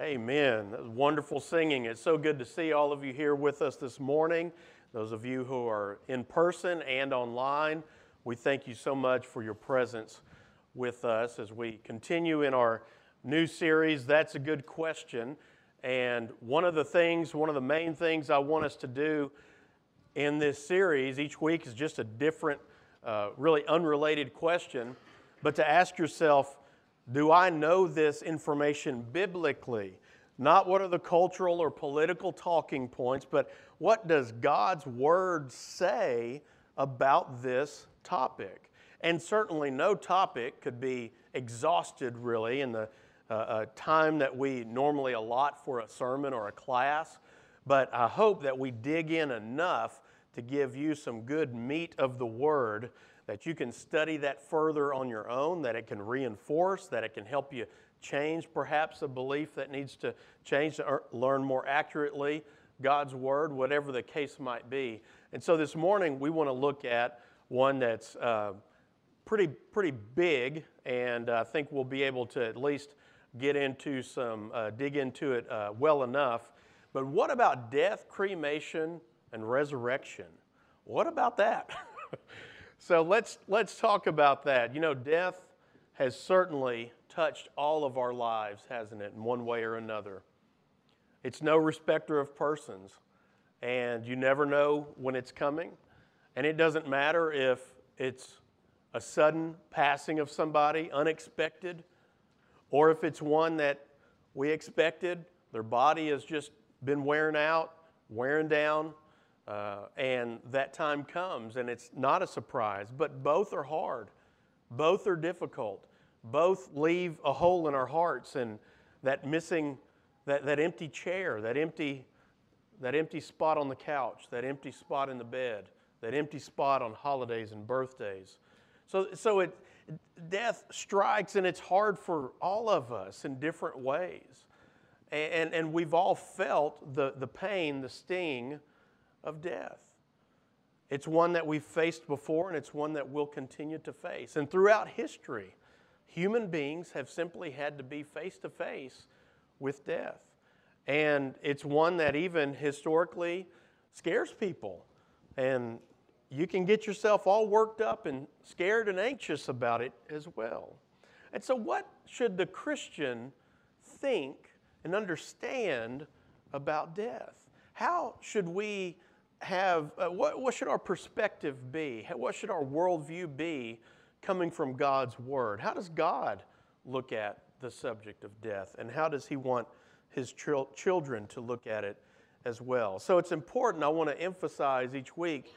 Amen. That wonderful singing. It's so good to see all of you here with us this morning. Those of you who are in person and online, we thank you so much for your presence with us as we continue in our new series. That's a good question. And one of the things, one of the main things I want us to do in this series each week is just a different, uh, really unrelated question, but to ask yourself, do I know this information biblically? Not what are the cultural or political talking points, but what does God's Word say about this topic? And certainly, no topic could be exhausted really in the uh, uh, time that we normally allot for a sermon or a class. But I hope that we dig in enough to give you some good meat of the Word that you can study that further on your own, that it can reinforce, that it can help you change perhaps a belief that needs to change to learn more accurately God's Word, whatever the case might be. And so this morning we want to look at one that's uh, pretty, pretty big, and I think we'll be able to at least get into some, uh, dig into it uh, well enough. But what about death, cremation, and resurrection? What about that? So let's, let's talk about that. You know, death has certainly touched all of our lives, hasn't it, in one way or another? It's no respecter of persons, and you never know when it's coming. And it doesn't matter if it's a sudden passing of somebody, unexpected, or if it's one that we expected, their body has just been wearing out, wearing down, uh, and that time comes, and it's not a surprise, but both are hard. Both are difficult. Both leave a hole in our hearts, and that missing, that, that empty chair, that empty, that empty spot on the couch, that empty spot in the bed, that empty spot on holidays and birthdays. So, so it, death strikes, and it's hard for all of us in different ways. And, and, and we've all felt the, the pain, the sting of death. It's one that we've faced before, and it's one that we'll continue to face. And throughout history, human beings have simply had to be face to face with death. And it's one that even historically scares people. And you can get yourself all worked up and scared and anxious about it as well. And so, what should the Christian think and understand about death? How should we have, uh, what, what should our perspective be? What should our worldview be coming from God's Word? How does God look at the subject of death? And how does He want His chil- children to look at it as well? So it's important, I want to emphasize each week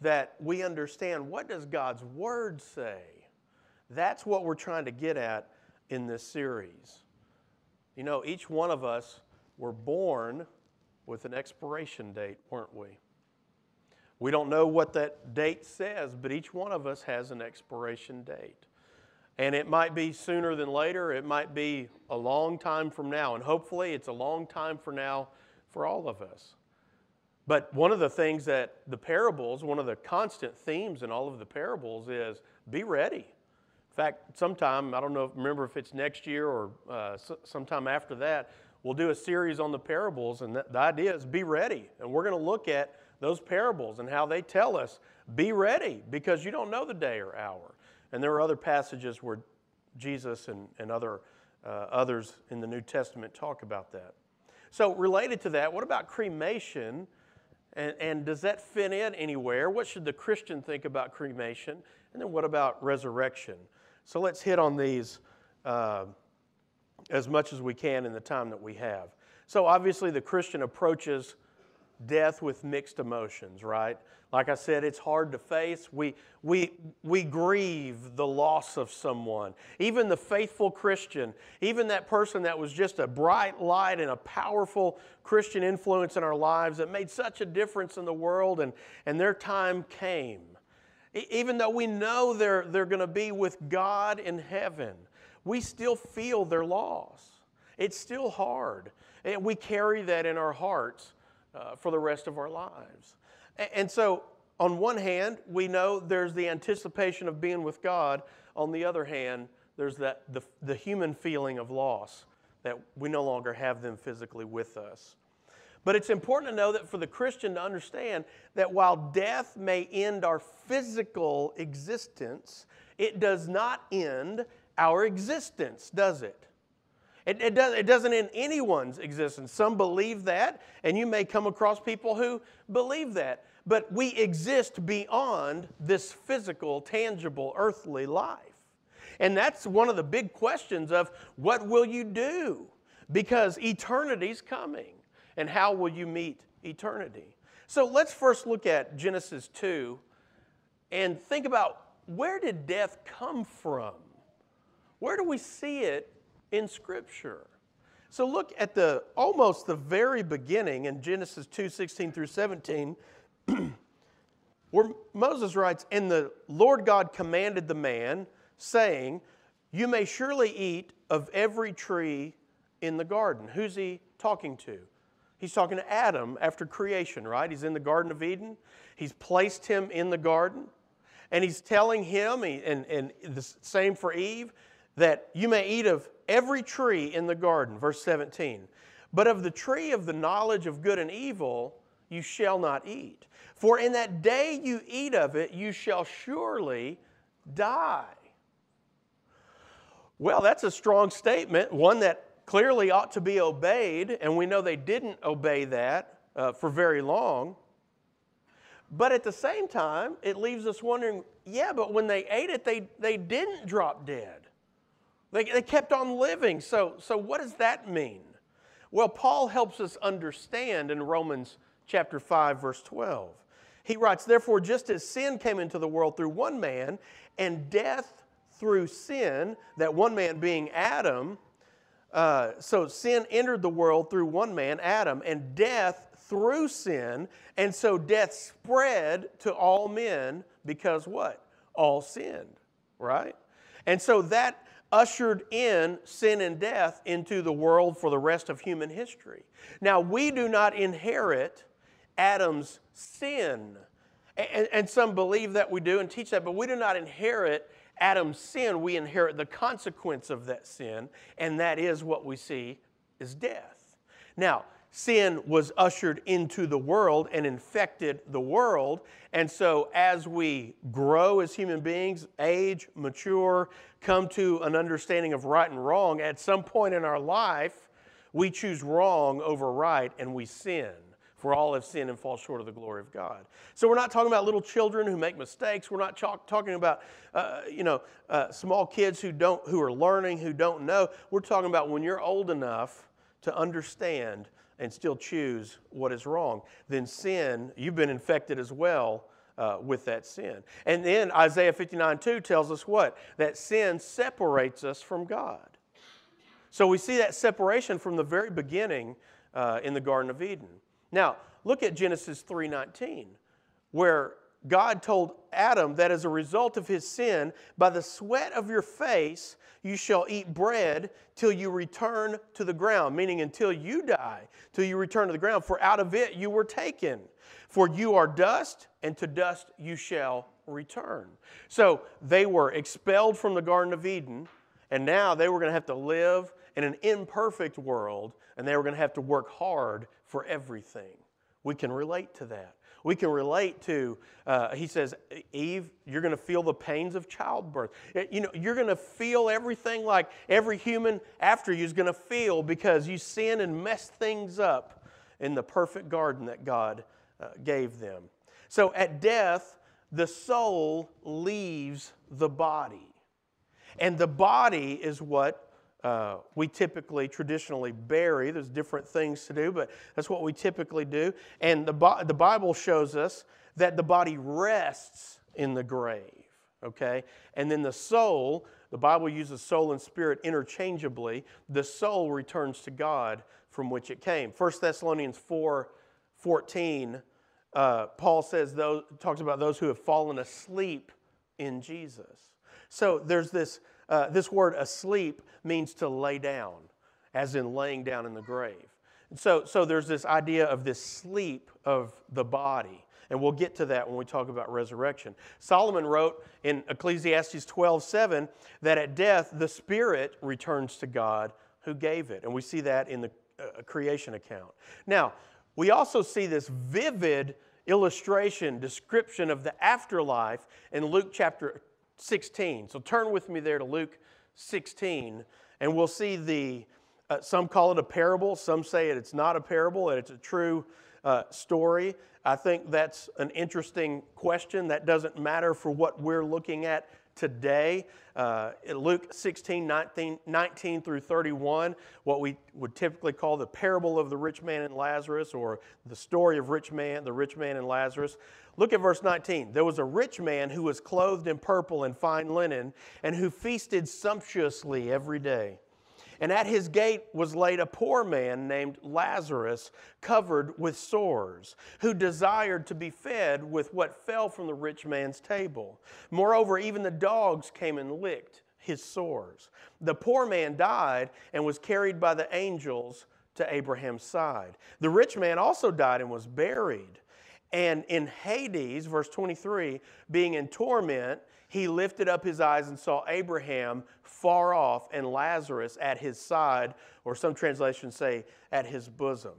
that we understand what does God's Word say? That's what we're trying to get at in this series. You know, each one of us were born with an expiration date, weren't we? We don't know what that date says, but each one of us has an expiration date. And it might be sooner than later, it might be a long time from now, and hopefully it's a long time from now for all of us. But one of the things that the parables, one of the constant themes in all of the parables is be ready. In fact, sometime, I don't know, remember if it's next year or uh, sometime after that, we'll do a series on the parables, and the idea is be ready. And we're going to look at those parables and how they tell us be ready because you don't know the day or hour. And there are other passages where Jesus and, and other, uh, others in the New Testament talk about that. So, related to that, what about cremation? And, and does that fit in anywhere? What should the Christian think about cremation? And then what about resurrection? So, let's hit on these uh, as much as we can in the time that we have. So, obviously, the Christian approaches death with mixed emotions, right? Like I said, it's hard to face. We, we, we grieve the loss of someone. Even the faithful Christian, even that person that was just a bright light and a powerful Christian influence in our lives that made such a difference in the world, and, and their time came. Even though we know they're, they're going to be with God in heaven, we still feel their loss. It's still hard. And we carry that in our hearts uh, for the rest of our lives. And so, on one hand, we know there's the anticipation of being with God. On the other hand, there's that the, the human feeling of loss that we no longer have them physically with us. But it's important to know that for the Christian to understand that while death may end our physical existence, it does not end our existence, does it? It, it, does, it doesn't end anyone's existence. Some believe that, and you may come across people who believe that. But we exist beyond this physical, tangible, earthly life. And that's one of the big questions of what will you do? Because eternity's coming and how will you meet eternity? So let's first look at Genesis 2 and think about where did death come from? Where do we see it in Scripture? So look at the almost the very beginning in Genesis 2 16 through 17, where Moses writes, And the Lord God commanded the man, saying, You may surely eat of every tree in the garden. Who's he talking to? He's talking to Adam after creation, right? He's in the Garden of Eden. He's placed him in the garden. And he's telling him, and, and the same for Eve, that you may eat of every tree in the garden, verse 17. But of the tree of the knowledge of good and evil you shall not eat. For in that day you eat of it, you shall surely die. Well, that's a strong statement, one that clearly ought to be obeyed, and we know they didn't obey that uh, for very long. But at the same time, it leaves us wondering yeah, but when they ate it, they, they didn't drop dead. They, they kept on living. So, so, what does that mean? Well, Paul helps us understand in Romans chapter 5, verse 12. He writes, Therefore, just as sin came into the world through one man, and death through sin, that one man being Adam, uh, so sin entered the world through one man, Adam, and death through sin. And so death spread to all men because what? All sinned, right? And so that ushered in sin and death into the world for the rest of human history. Now, we do not inherit Adam's sin. And, and, some believe that we do and teach that, but we do not inherit Adam's sin, we inherit the consequence of that sin, and that is what we see is death. Now, sin was ushered into the world and infected the world. And so, as we grow as human beings, age, mature, come to an understanding of right and wrong, at some point in our life, we choose wrong over right and we sin. For all have sinned and fall short of the glory of God. So we're not talking about little children who make mistakes. We're not talking about uh, you know uh, small kids who don't who are learning who don't know. We're talking about when you're old enough to understand and still choose what is wrong. Then sin, you've been infected as well. Uh, with that sin. And then Isaiah 59 2 tells us what? That sin separates us from God. So we see that separation from the very beginning uh, in the Garden of Eden. Now, look at Genesis 3:19, where God told Adam that as a result of his sin, by the sweat of your face you shall eat bread till you return to the ground, meaning until you die, till you return to the ground, for out of it you were taken. For you are dust, and to dust you shall return. So they were expelled from the Garden of Eden, and now they were going to have to live in an imperfect world, and they were going to have to work hard for everything. We can relate to that. We can relate to, uh, he says, Eve, you're going to feel the pains of childbirth. You know, you're going to feel everything like every human after you is going to feel because you sin and mess things up in the perfect garden that God uh, gave them. So at death, the soul leaves the body. And the body is what uh, we typically traditionally bury. There's different things to do, but that's what we typically do. And the, the Bible shows us that the body rests in the grave, okay? And then the soul, the Bible uses soul and spirit interchangeably. The soul returns to God from which it came. 1 Thessalonians 4 14, uh, Paul says, those, talks about those who have fallen asleep in Jesus. So there's this uh, this word asleep means to lay down, as in laying down in the grave. And so, so there's this idea of this sleep of the body. And we'll get to that when we talk about resurrection. Solomon wrote in Ecclesiastes 12 7 that at death the spirit returns to God who gave it. And we see that in the uh, creation account. Now, we also see this vivid illustration, description of the afterlife in Luke chapter 16. So turn with me there to Luke 16, and we'll see the, uh, some call it a parable, some say it, it's not a parable, and it's a true uh, story. I think that's an interesting question. That doesn't matter for what we're looking at today. Uh, Luke 16, 19, 19, through 31, what we would typically call the parable of the rich man and Lazarus, or the story of rich man, the rich man and Lazarus. Look at verse 19. There was a rich man who was clothed in purple and fine linen, and who feasted sumptuously every day. And at his gate was laid a poor man named Lazarus, covered with sores, who desired to be fed with what fell from the rich man's table. Moreover, even the dogs came and licked his sores. The poor man died and was carried by the angels to Abraham's side. The rich man also died and was buried. And in Hades, verse 23, being in torment, he lifted up his eyes and saw Abraham far off and Lazarus at his side, or some translations say at his bosom,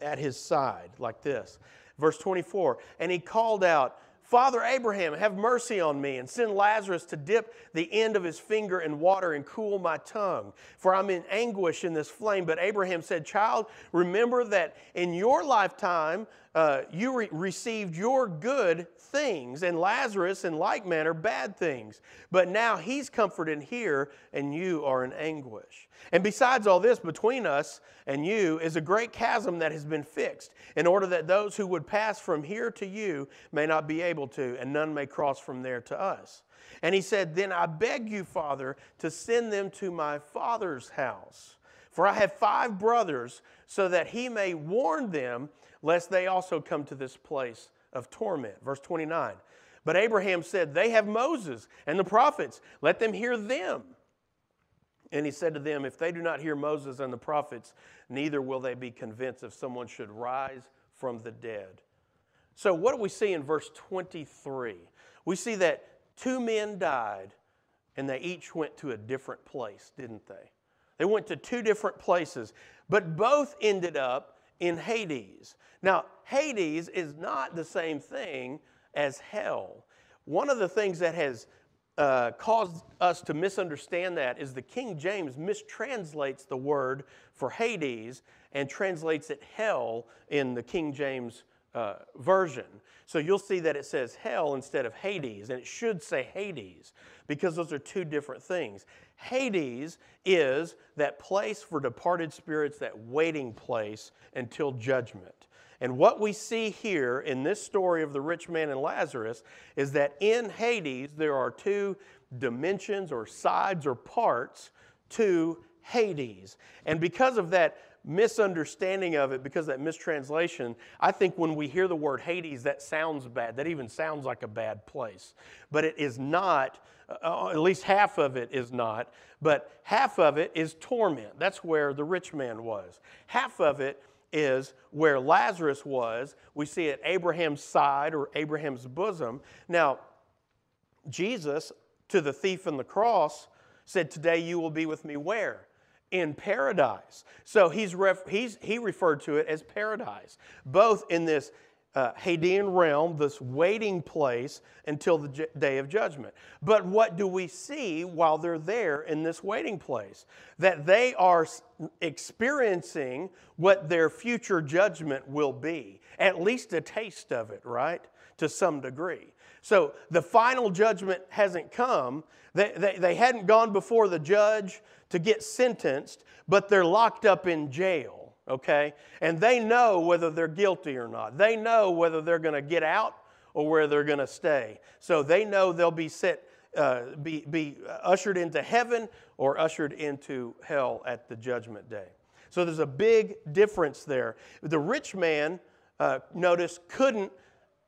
at his side, like this. Verse 24, and he called out, Father Abraham, have mercy on me and send Lazarus to dip the end of his finger in water and cool my tongue, for I'm in anguish in this flame. But Abraham said, Child, remember that in your lifetime uh, you re- received your good things, and Lazarus in like manner bad things. But now he's comforted here, and you are in anguish. And besides all this, between us and you is a great chasm that has been fixed, in order that those who would pass from here to you may not be able to, and none may cross from there to us. And he said, Then I beg you, Father, to send them to my father's house. For I have five brothers, so that he may warn them lest they also come to this place of torment. Verse 29. But Abraham said, They have Moses and the prophets, let them hear them. And he said to them, If they do not hear Moses and the prophets, neither will they be convinced if someone should rise from the dead. So, what do we see in verse 23? We see that two men died and they each went to a different place, didn't they? They went to two different places, but both ended up in Hades. Now, Hades is not the same thing as hell. One of the things that has uh, caused us to misunderstand that is the King James mistranslates the word for Hades and translates it hell in the King James uh, version. So you'll see that it says hell instead of Hades, and it should say Hades because those are two different things. Hades is that place for departed spirits, that waiting place until judgment. And what we see here in this story of the rich man and Lazarus is that in Hades there are two dimensions or sides or parts to Hades. And because of that misunderstanding of it, because of that mistranslation, I think when we hear the word Hades, that sounds bad. That even sounds like a bad place. But it is not, uh, at least half of it is not, but half of it is torment. That's where the rich man was. Half of it is where Lazarus was. We see it Abraham's side or Abraham's bosom. Now, Jesus, to the thief on the cross, said, Today you will be with me where? In paradise. So he's, ref, he's he referred to it as paradise, both in this uh, Hadean realm, this waiting place until the j- day of judgment. But what do we see while they're there in this waiting place? That they are experiencing what their future judgment will be, at least a taste of it, right? To some degree. So the final judgment hasn't come. They, they, they hadn't gone before the judge to get sentenced, but they're locked up in jail okay? And they know whether they're guilty or not. They know whether they're going to get out or where they're going to stay. So they know they'll be set, uh, be, be ushered into heaven or ushered into hell at the judgment day. So there's a big difference there. The rich man, uh, notice, couldn't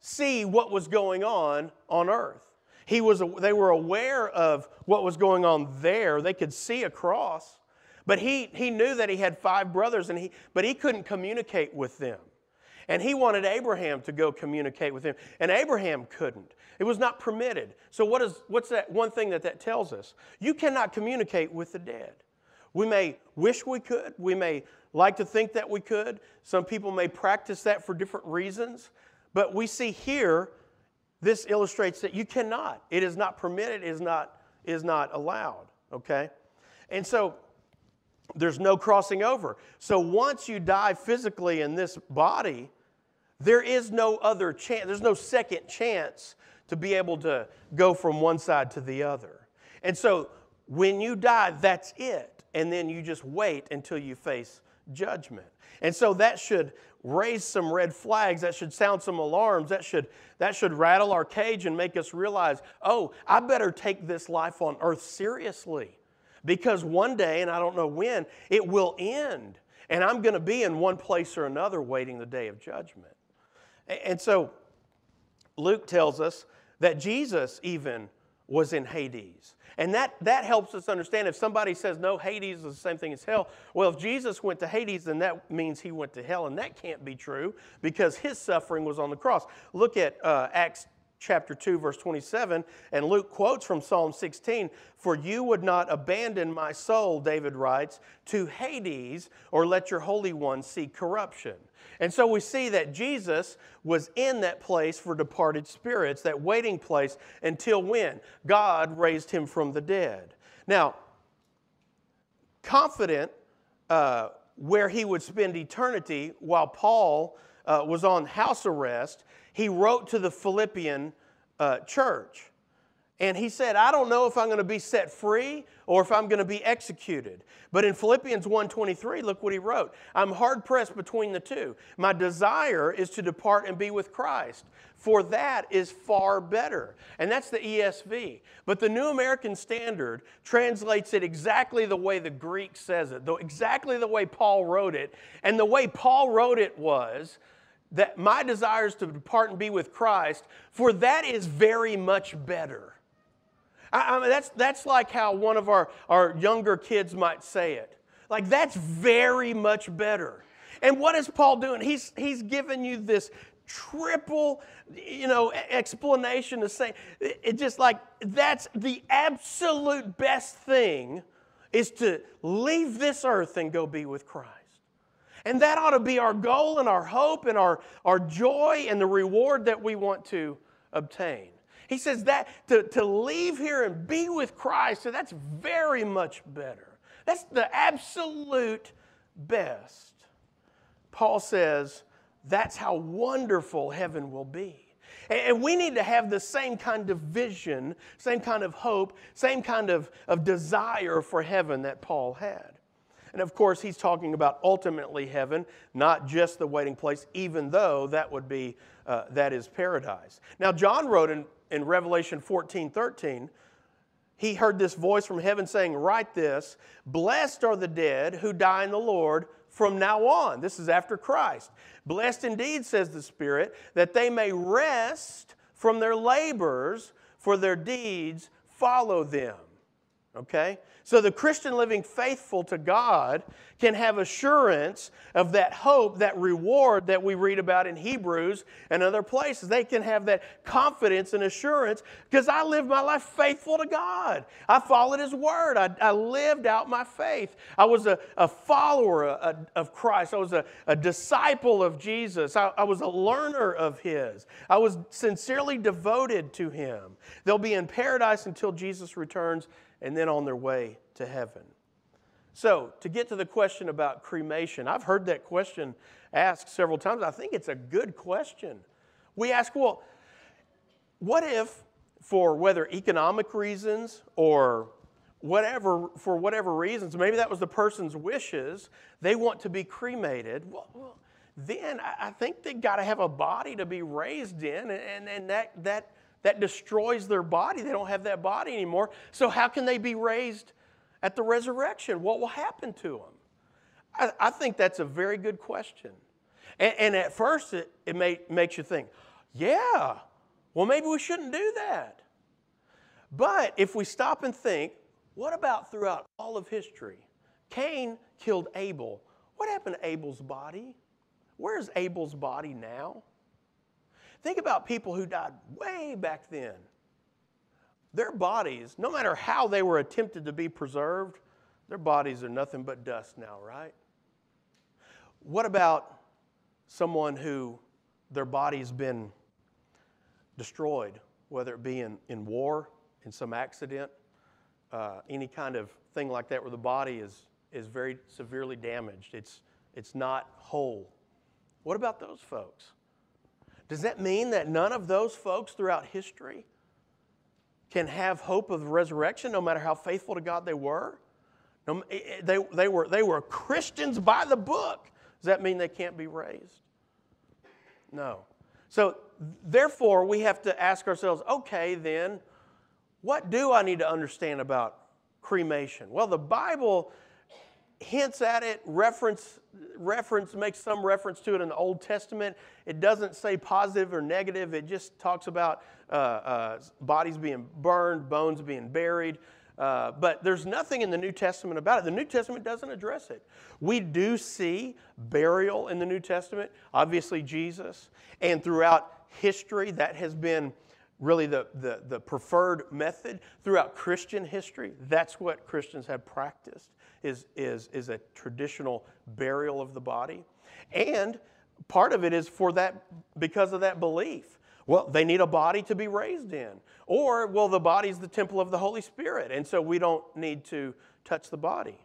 see what was going on on earth. He was, they were aware of what was going on there. They could see across, but he, he knew that he had five brothers, and he, but he couldn't communicate with them. And he wanted Abraham to go communicate with him, and Abraham couldn't. It was not permitted. So, what is, what's that one thing that that tells us? You cannot communicate with the dead. We may wish we could. We may like to think that we could. Some people may practice that for different reasons. But we see here, this illustrates that you cannot. It is not permitted, it is not, is not allowed. Okay? And so there's no crossing over. So once you die physically in this body, there is no other chance, there's no second chance to be able to go from one side to the other. And so when you die, that's it. And then you just wait until you face judgment. And so that should raise some red flags, that should sound some alarms, that should, that should rattle our cage and make us realize, oh, I better take this life on earth seriously. Because one day, and I don't know when, it will end. And I'm going to be in one place or another waiting the day of judgment. And so Luke tells us that Jesus even was in Hades. And that, that helps us understand if somebody says, no, Hades is the same thing as hell. Well, if Jesus went to Hades, then that means he went to hell. And that can't be true because his suffering was on the cross. Look at uh, Acts chapter 2, verse 27, and Luke quotes from Psalm 16 For you would not abandon my soul, David writes, to Hades, or let your Holy One see corruption. And so we see that Jesus was in that place for departed spirits, that waiting place until when? God raised him from the dead. Now, confident uh, where he would spend eternity while Paul uh, was on house arrest, he wrote to the Philippian uh, church. And he said, I don't know if I'm going to be set free or if I'm going to be executed. But in Philippians 1:23, look what he wrote. I'm hard pressed between the two. My desire is to depart and be with Christ, for that is far better. And that's the ESV. But the New American Standard translates it exactly the way the Greek says it, exactly the way Paul wrote it. And the way Paul wrote it was that my desire is to depart and be with Christ, for that is very much better. I, I mean, that's, that's like how one of our, our younger kids might say it. Like, that's very much better. And what is Paul doing? He's, he's giving you this triple, you know, explanation to say, it just like, that's the absolute best thing is to leave this earth and go be with Christ. And that ought to be our goal and our hope and our, our joy and the reward that we want to obtain. He says that to, to leave here and be with Christ, so that's very much better. That's the absolute best. Paul says that's how wonderful heaven will be. And we need to have the same kind of vision, same kind of hope, same kind of, of desire for heaven that Paul had. And of course, he's talking about ultimately heaven, not just the waiting place, even though that would be, uh, that is paradise. Now, John wrote in, in Revelation 14 13, he heard this voice from heaven saying, Write this Blessed are the dead who die in the Lord from now on. This is after Christ. Blessed indeed, says the Spirit, that they may rest from their labors, for their deeds follow them. Okay? So the Christian living faithful to God can have assurance of that hope, that reward that we read about in Hebrews and other places. They can have that confidence and assurance because I lived my life faithful to God. I followed His word. I, I lived out my faith. I was a, a follower a, of Christ. I was a, a disciple of Jesus. I, I was a learner of His. I was sincerely devoted to Him. They'll be in paradise until Jesus returns and then on their way to heaven. So, to get to the question about cremation, I've heard that question asked several times. I think it's a good question. We ask, well, what if, for whether economic reasons or whatever, for whatever reasons, maybe that was the person's wishes, they want to be cremated? Well, then I think they've got to have a body to be raised in, and, and that, that that destroys their body. They don't have that body anymore. So, how can they be raised at the resurrection? What will happen to them? I, I think that's a very good question. And, and at first, it, it may, makes you think, yeah, well, maybe we shouldn't do that. But if we stop and think, what about throughout all of history? Cain killed Abel. What happened to Abel's body? Where's Abel's body now? Think about people who died way back then. Their bodies, no matter how they were attempted to be preserved, their bodies are nothing but dust now, right? What about someone who their body's been destroyed, whether it be in, in war, in some accident, uh, any kind of thing like that where the body is, is very severely damaged? It's, it's not whole. What about those folks? Does that mean that none of those folks throughout history can have hope of resurrection no matter how faithful to God they were? Eh, eh, they, they, were, they were Christians by the book. Does that mean they can't be raised? No. So, therefore, we have to ask ourselves okay, then, what do I need to understand about cremation? Well, the Bible hints at it, reference, reference, makes some reference to it in the Old Testament. It doesn't say positive or negative, it just talks about uh, uh, bodies being burned, bones being buried. Uh, but there's nothing in the New Testament about it. The New Testament doesn't address it. We do see burial in the New Testament, obviously, Jesus. And throughout history, that has been really the, the, the preferred method. Throughout Christian history, that's what Christians have practiced, is, is, is a traditional burial of the body. And part of it is for that, because of that belief. Well, they need a body to be raised in. Or, well, the body's the temple of the Holy Spirit, and so we don't need to touch the body.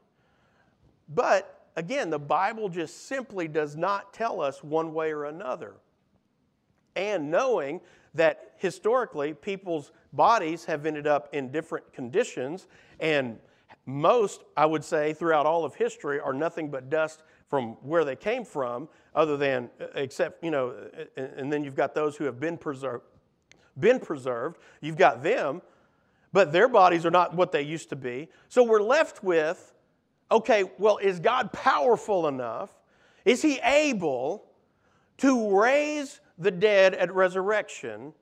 But again, the Bible just simply does not tell us one way or another. And knowing that historically people's bodies have ended up in different conditions, and most, I would say, throughout all of history are nothing but dust from where they came from, other than, uh, except, you know, and then you've got those who have been preserved. Been preserved. You've got them, but their bodies are not what they used to be. So we're left with okay, well, is God powerful enough? Is He able to raise the dead at resurrection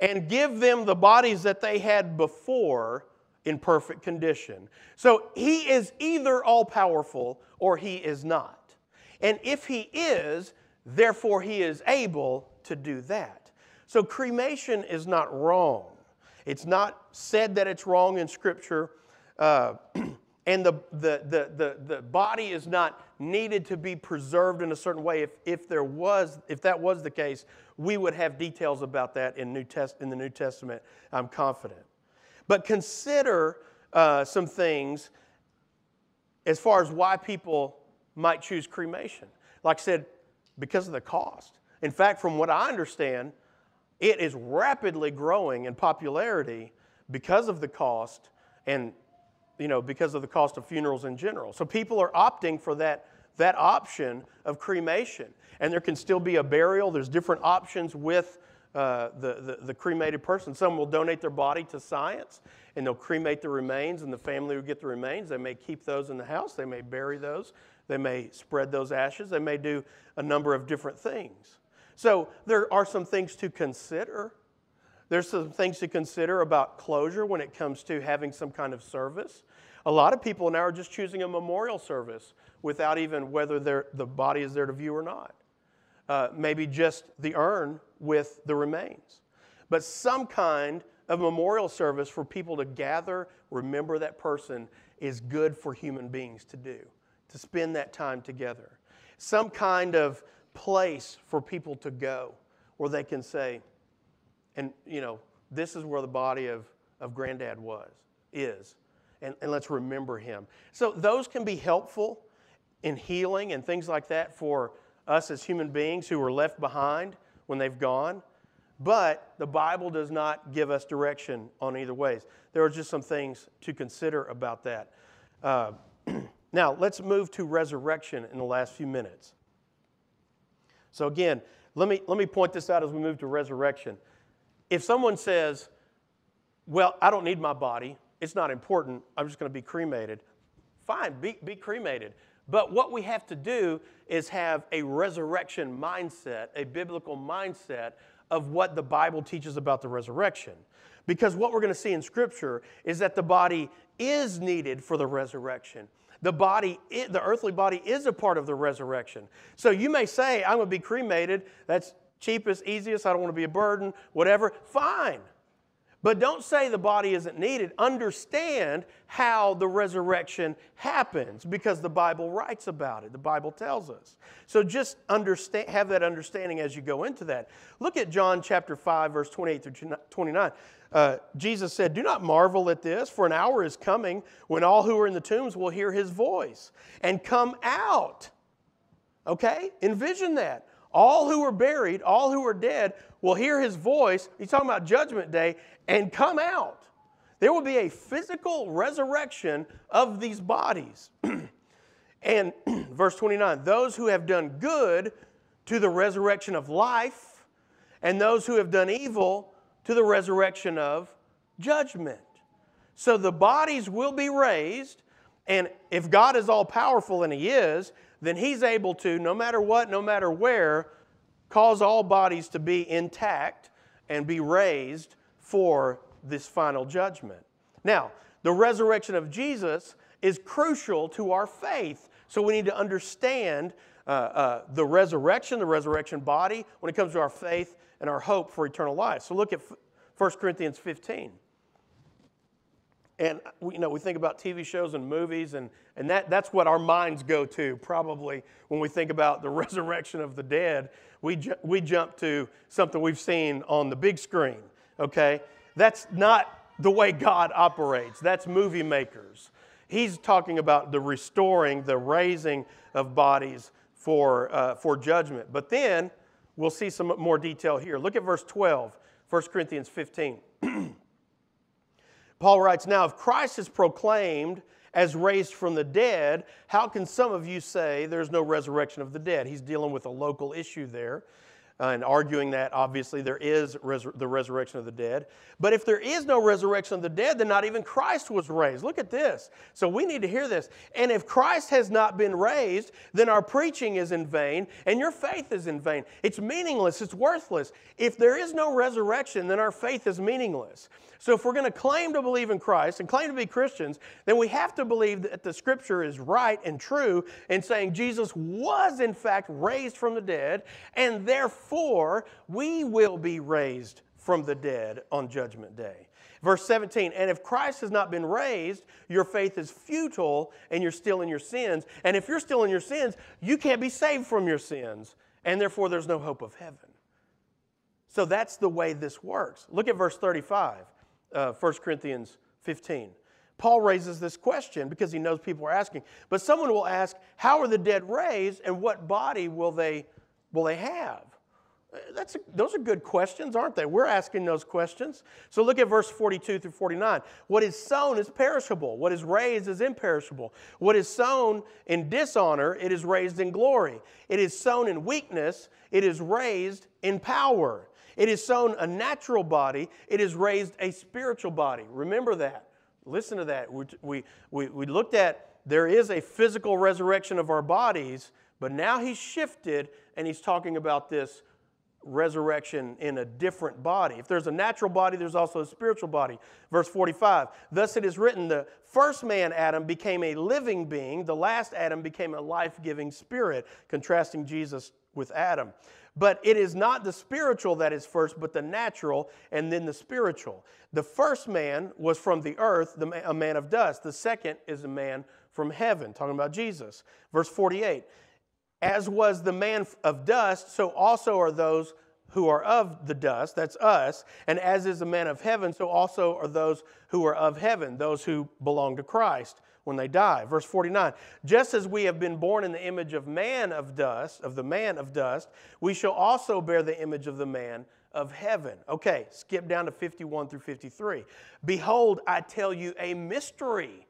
and give them the bodies that they had before in perfect condition? So He is either all powerful or He is not. And if he is, therefore he is able to do that. So cremation is not wrong. It's not said that it's wrong in Scripture. Uh, and the, the, the, the, the body is not needed to be preserved in a certain way. If, if, there was, if that was the case, we would have details about that in, New Test, in the New Testament, I'm confident. But consider uh, some things as far as why people might choose cremation. Like I said, because of the cost. In fact, from what I understand, it is rapidly growing in popularity because of the cost and you know because of the cost of funerals in general. So people are opting for that that option of cremation. And there can still be a burial. There's different options with uh, the, the, the, cremated person. Some will donate their body to science and they'll cremate the remains, and the family will get the remains. They may keep those in the house, they may bury those, they may spread those ashes. They may do a number of different things. So there are some things to consider. There's some things to consider about closure when it comes to having some kind of service. A lot of people now are just choosing a memorial service without even whether the body is there to view or not. Uh, maybe just the urn with the remains. But some kind of memorial service for people to gather, remember that person, is good for human beings to do to spend that time together. Some kind of place for people to go where they can say, and you know, this is where the body of, of granddad was, is. And, and let's remember him. So those can be helpful in healing and things like that for us as human beings who are left behind when they've gone. But the Bible does not give us direction on either ways. There are just some things to consider about that. Uh, Now, let's move to resurrection in the last few minutes. So, again, let me, let me point this out as we move to resurrection. If someone says, Well, I don't need my body, it's not important, I'm just going to be cremated, fine, be, be cremated. But what we have to do is have a resurrection mindset, a biblical mindset of what the Bible teaches about the resurrection. Because what we're going to see in Scripture is that the body is needed for the resurrection. The body, the earthly body is a part of the resurrection. So you may say, I'm going to be cremated. That's cheapest, easiest. I don't want to be a burden, whatever. Fine. But don't say the body isn't needed. Understand how the resurrection happens because the Bible writes about it. The Bible tells us. So just understand, have that understanding as you go into that. Look at John chapter 5, verse 28 through 29. Uh, Jesus said, Do not marvel at this, for an hour is coming when all who are in the tombs will hear his voice and come out. Okay? Envision that. All who are buried, all who are dead, will hear his voice. He's talking about judgment day and come out. There will be a physical resurrection of these bodies. and verse 29 those who have done good to the resurrection of life, and those who have done evil to the resurrection of judgment. So the bodies will be raised, and if God is all powerful, and He is, then He's able to, no matter what, no matter where, cause all bodies to be intact and be raised for this final judgment. Now, the resurrection of Jesus is crucial to our faith. So we need to understand uh, uh, the resurrection, the resurrection body, when it comes to our faith and our hope for eternal life. So look at 1 Corinthians 15. And we, you know, we think about TV shows and movies, and, and that, that's what our minds go to probably when we think about the resurrection of the dead. We, ju- we jump to something we've seen on the big screen, okay? That's not the way God operates, that's movie makers. He's talking about the restoring, the raising of bodies for, uh, for judgment. But then we'll see some more detail here. Look at verse 12, 1 Corinthians 15. Paul writes, Now, if Christ is proclaimed as raised from the dead, how can some of you say there's no resurrection of the dead? He's dealing with a local issue there uh, and arguing that obviously there is res- the resurrection of the dead. But if there is no resurrection of the dead, then not even Christ was raised. Look at this. So we need to hear this. And if Christ has not been raised, then our preaching is in vain and your faith is in vain. It's meaningless, it's worthless. If there is no resurrection, then our faith is meaningless. So if we're going to claim to believe in Christ and claim to be Christians, then we have to believe that the scripture is right and true in saying Jesus was in fact raised from the dead, and therefore we will be raised from the dead on judgment day. Verse 17, and if Christ has not been raised, your faith is futile and you're still in your sins. And if you're still in your sins, you can't be saved from your sins, and therefore there's no hope of heaven. So that's the way this works. Look at verse 35 uh, 1 Corinthians 15. Paul raises this question because he knows people are asking. But someone will ask, How are the dead raised and what body will they, will they have? That's a, those are good questions, aren't they? We're asking those questions. So look at verse 42 through 49. What is sown is perishable, what is raised is imperishable. What is sown in dishonor, it is raised in glory. It is sown in weakness, it is raised in power. It is sown a natural body, it is raised a spiritual body. Remember that. Listen to that. We, we, we, we looked at there is a physical resurrection of our bodies, but now he's shifted and he's talking about this resurrection in a different body. If there's a natural body, there's also a spiritual body. Verse 45 Thus it is written, the first man, Adam, became a living being, the last Adam became a life giving spirit, contrasting Jesus with Adam. But it is not the spiritual that is first, but the natural, and then the spiritual. The first man was from the earth, a man of dust. The second is a man from heaven, talking about Jesus. Verse 48 As was the man of dust, so also are those who are of the dust, that's us, and as is the man of heaven, so also are those who are of heaven, those who belong to Christ when they die. Verse 49 Just as we have been born in the image of man of dust, of the man of dust, we shall also bear the image of the man of heaven. Okay, skip down to 51 through 53. Behold, I tell you a mystery.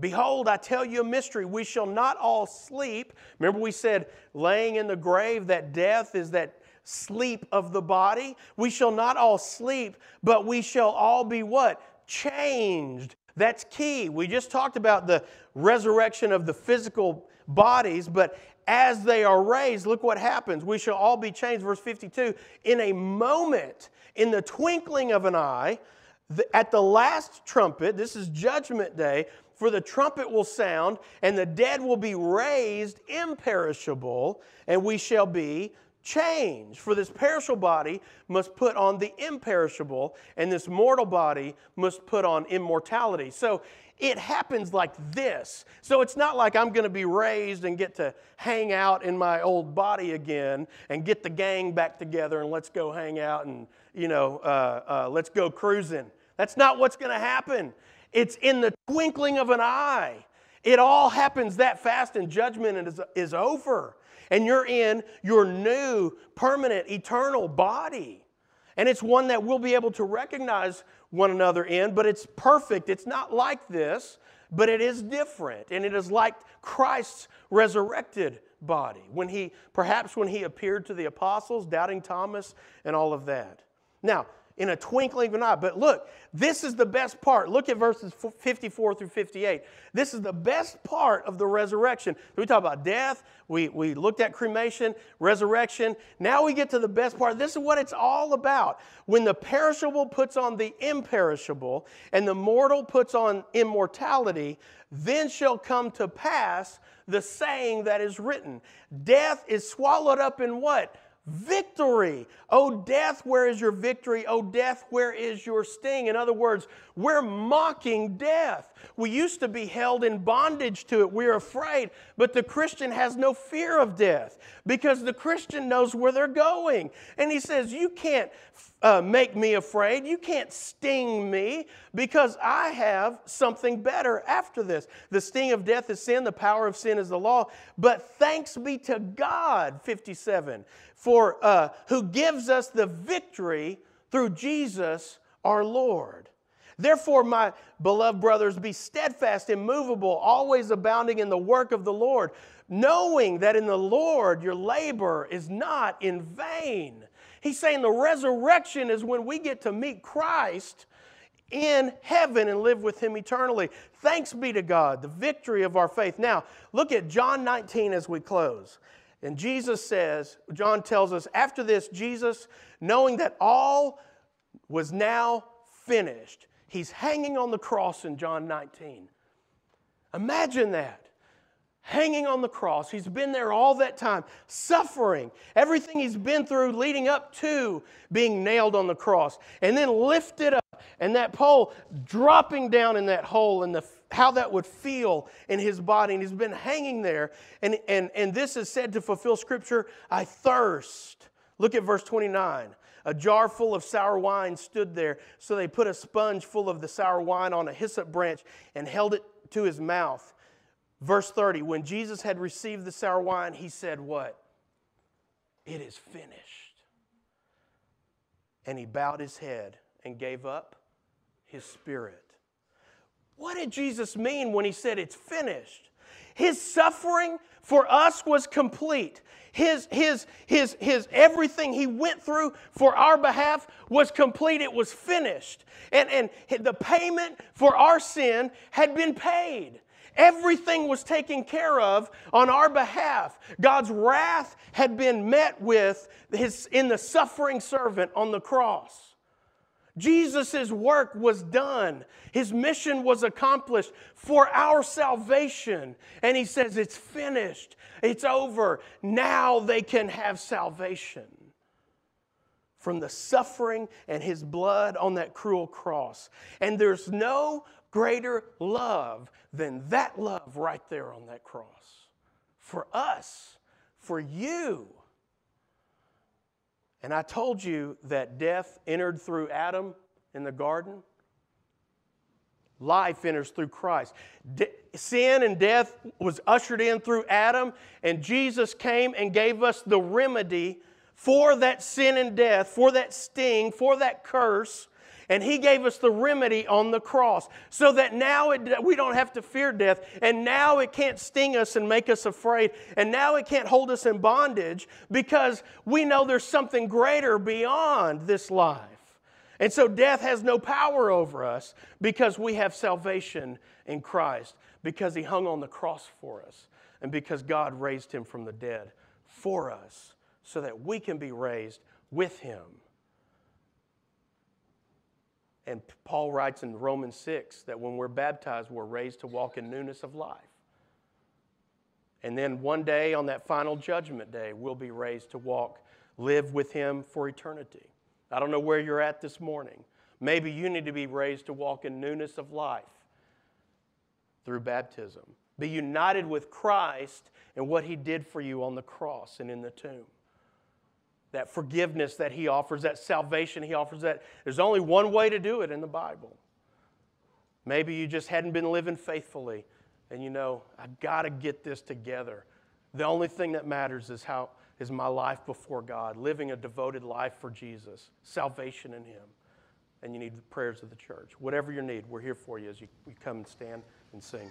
Behold, I tell you a mystery. We shall not all sleep. Remember, we said laying in the grave, that death is that sleep of the body. We shall not all sleep, but we shall all be what? Changed that's key. We just talked about the resurrection of the physical bodies, but as they are raised, look what happens. We shall all be changed. Verse 52 in a moment, in the twinkling of an eye, at the last trumpet, this is judgment day, for the trumpet will sound, and the dead will be raised imperishable, and we shall be changed. For this perishable body must put on the imperishable, and this mortal body must put on immortality. So it happens like this. So it's not like I'm going to be raised and get to hang out in my old body again and get the gang back together and let's go hang out and, you know, uh, uh, let's go cruising. That's not what's going to happen. It's in the twinkling of an eye. It all happens that fast, and judgment is, is over. And you're in your new, permanent, eternal body. And it's one that we'll be able to recognize one another in, but it's perfect. It's not like this, but it is different. And it is like Christ's resurrected body. When he, perhaps when he appeared to the apostles, doubting Thomas, and all of that. Now, in a twinkling of an eye. But look, this is the best part. Look at verses 54 through 58. This is the best part of the resurrection. We talk about death, we, we looked at cremation, resurrection. Now we get to the best part. This is what it's all about. When the perishable puts on the imperishable, and the mortal puts on immortality, then shall come to pass the saying that is written Death is swallowed up in what? Victory. Oh, death, where is your victory? Oh, death, where is your sting? In other words, we're mocking death. We used to be held in bondage to it. We're afraid. But the Christian has no fear of death because the Christian knows where they're going. And he says, You can't uh, make me afraid. You can't sting me because I have something better after this. The sting of death is sin, the power of sin is the law. But thanks be to God, 57, for uh, who gives us the victory through Jesus our Lord. Therefore, my beloved brothers, be steadfast, immovable, always abounding in the work of the Lord, knowing that in the Lord your labor is not in vain. He's saying the resurrection is when we get to meet Christ in heaven and live with him eternally. Thanks be to God, the victory of our faith. Now, look at John 19 as we close. And Jesus says, John tells us, after this, Jesus, knowing that all was now finished, He's hanging on the cross in John 19. Imagine that. Hanging on the cross. He's been there all that time, suffering, everything he's been through leading up to being nailed on the cross, and then lifted up, and that pole dropping down in that hole, and the, how that would feel in his body. And he's been hanging there, and, and, and this is said to fulfill Scripture I thirst. Look at verse 29. A jar full of sour wine stood there, so they put a sponge full of the sour wine on a hyssop branch and held it to his mouth. Verse 30 When Jesus had received the sour wine, he said, What? It is finished. And he bowed his head and gave up his spirit. What did Jesus mean when he said it's finished? His suffering for us was complete. His, his, his, his everything he went through for our behalf was complete. It was finished. And, and the payment for our sin had been paid. Everything was taken care of on our behalf. God's wrath had been met with his, in the suffering servant on the cross. Jesus' work was done. His mission was accomplished for our salvation. And he says, It's finished. It's over. Now they can have salvation from the suffering and his blood on that cruel cross. And there's no greater love than that love right there on that cross. For us, for you. And I told you that death entered through Adam in the garden. Life enters through Christ. De- sin and death was ushered in through Adam, and Jesus came and gave us the remedy for that sin and death, for that sting, for that curse and He gave us the remedy on the cross so that now it, we don't have to fear death. And now it can't sting us and make us afraid. And now it can't hold us in bondage because we know there's something greater beyond this life. And so death has no power over us because we have salvation in Christ, because He hung on the cross for us, and because God raised Him from the dead for us so that we can be raised with Him. And Paul writes in Romans 6 that when we're baptized, we're raised to walk in newness of life. And then one day, on that final judgment day, we'll be raised to walk live with Him for eternity. I don't know where you're at this morning. Maybe you need to be raised to walk in newness of life through baptism. Be united with Christ and what He did for you on the cross and in the tomb. That forgiveness that He offers, that salvation He offers, that there's only one way to do it in the Bible. Maybe you just hadn't been living faithfully and you know, I got to get this together. The only thing that matters is how is my life before God, living a devoted life for Jesus, salvation in Him. And you need the prayers of the church. Whatever your need, we're here for you as you, you come and stand and sing.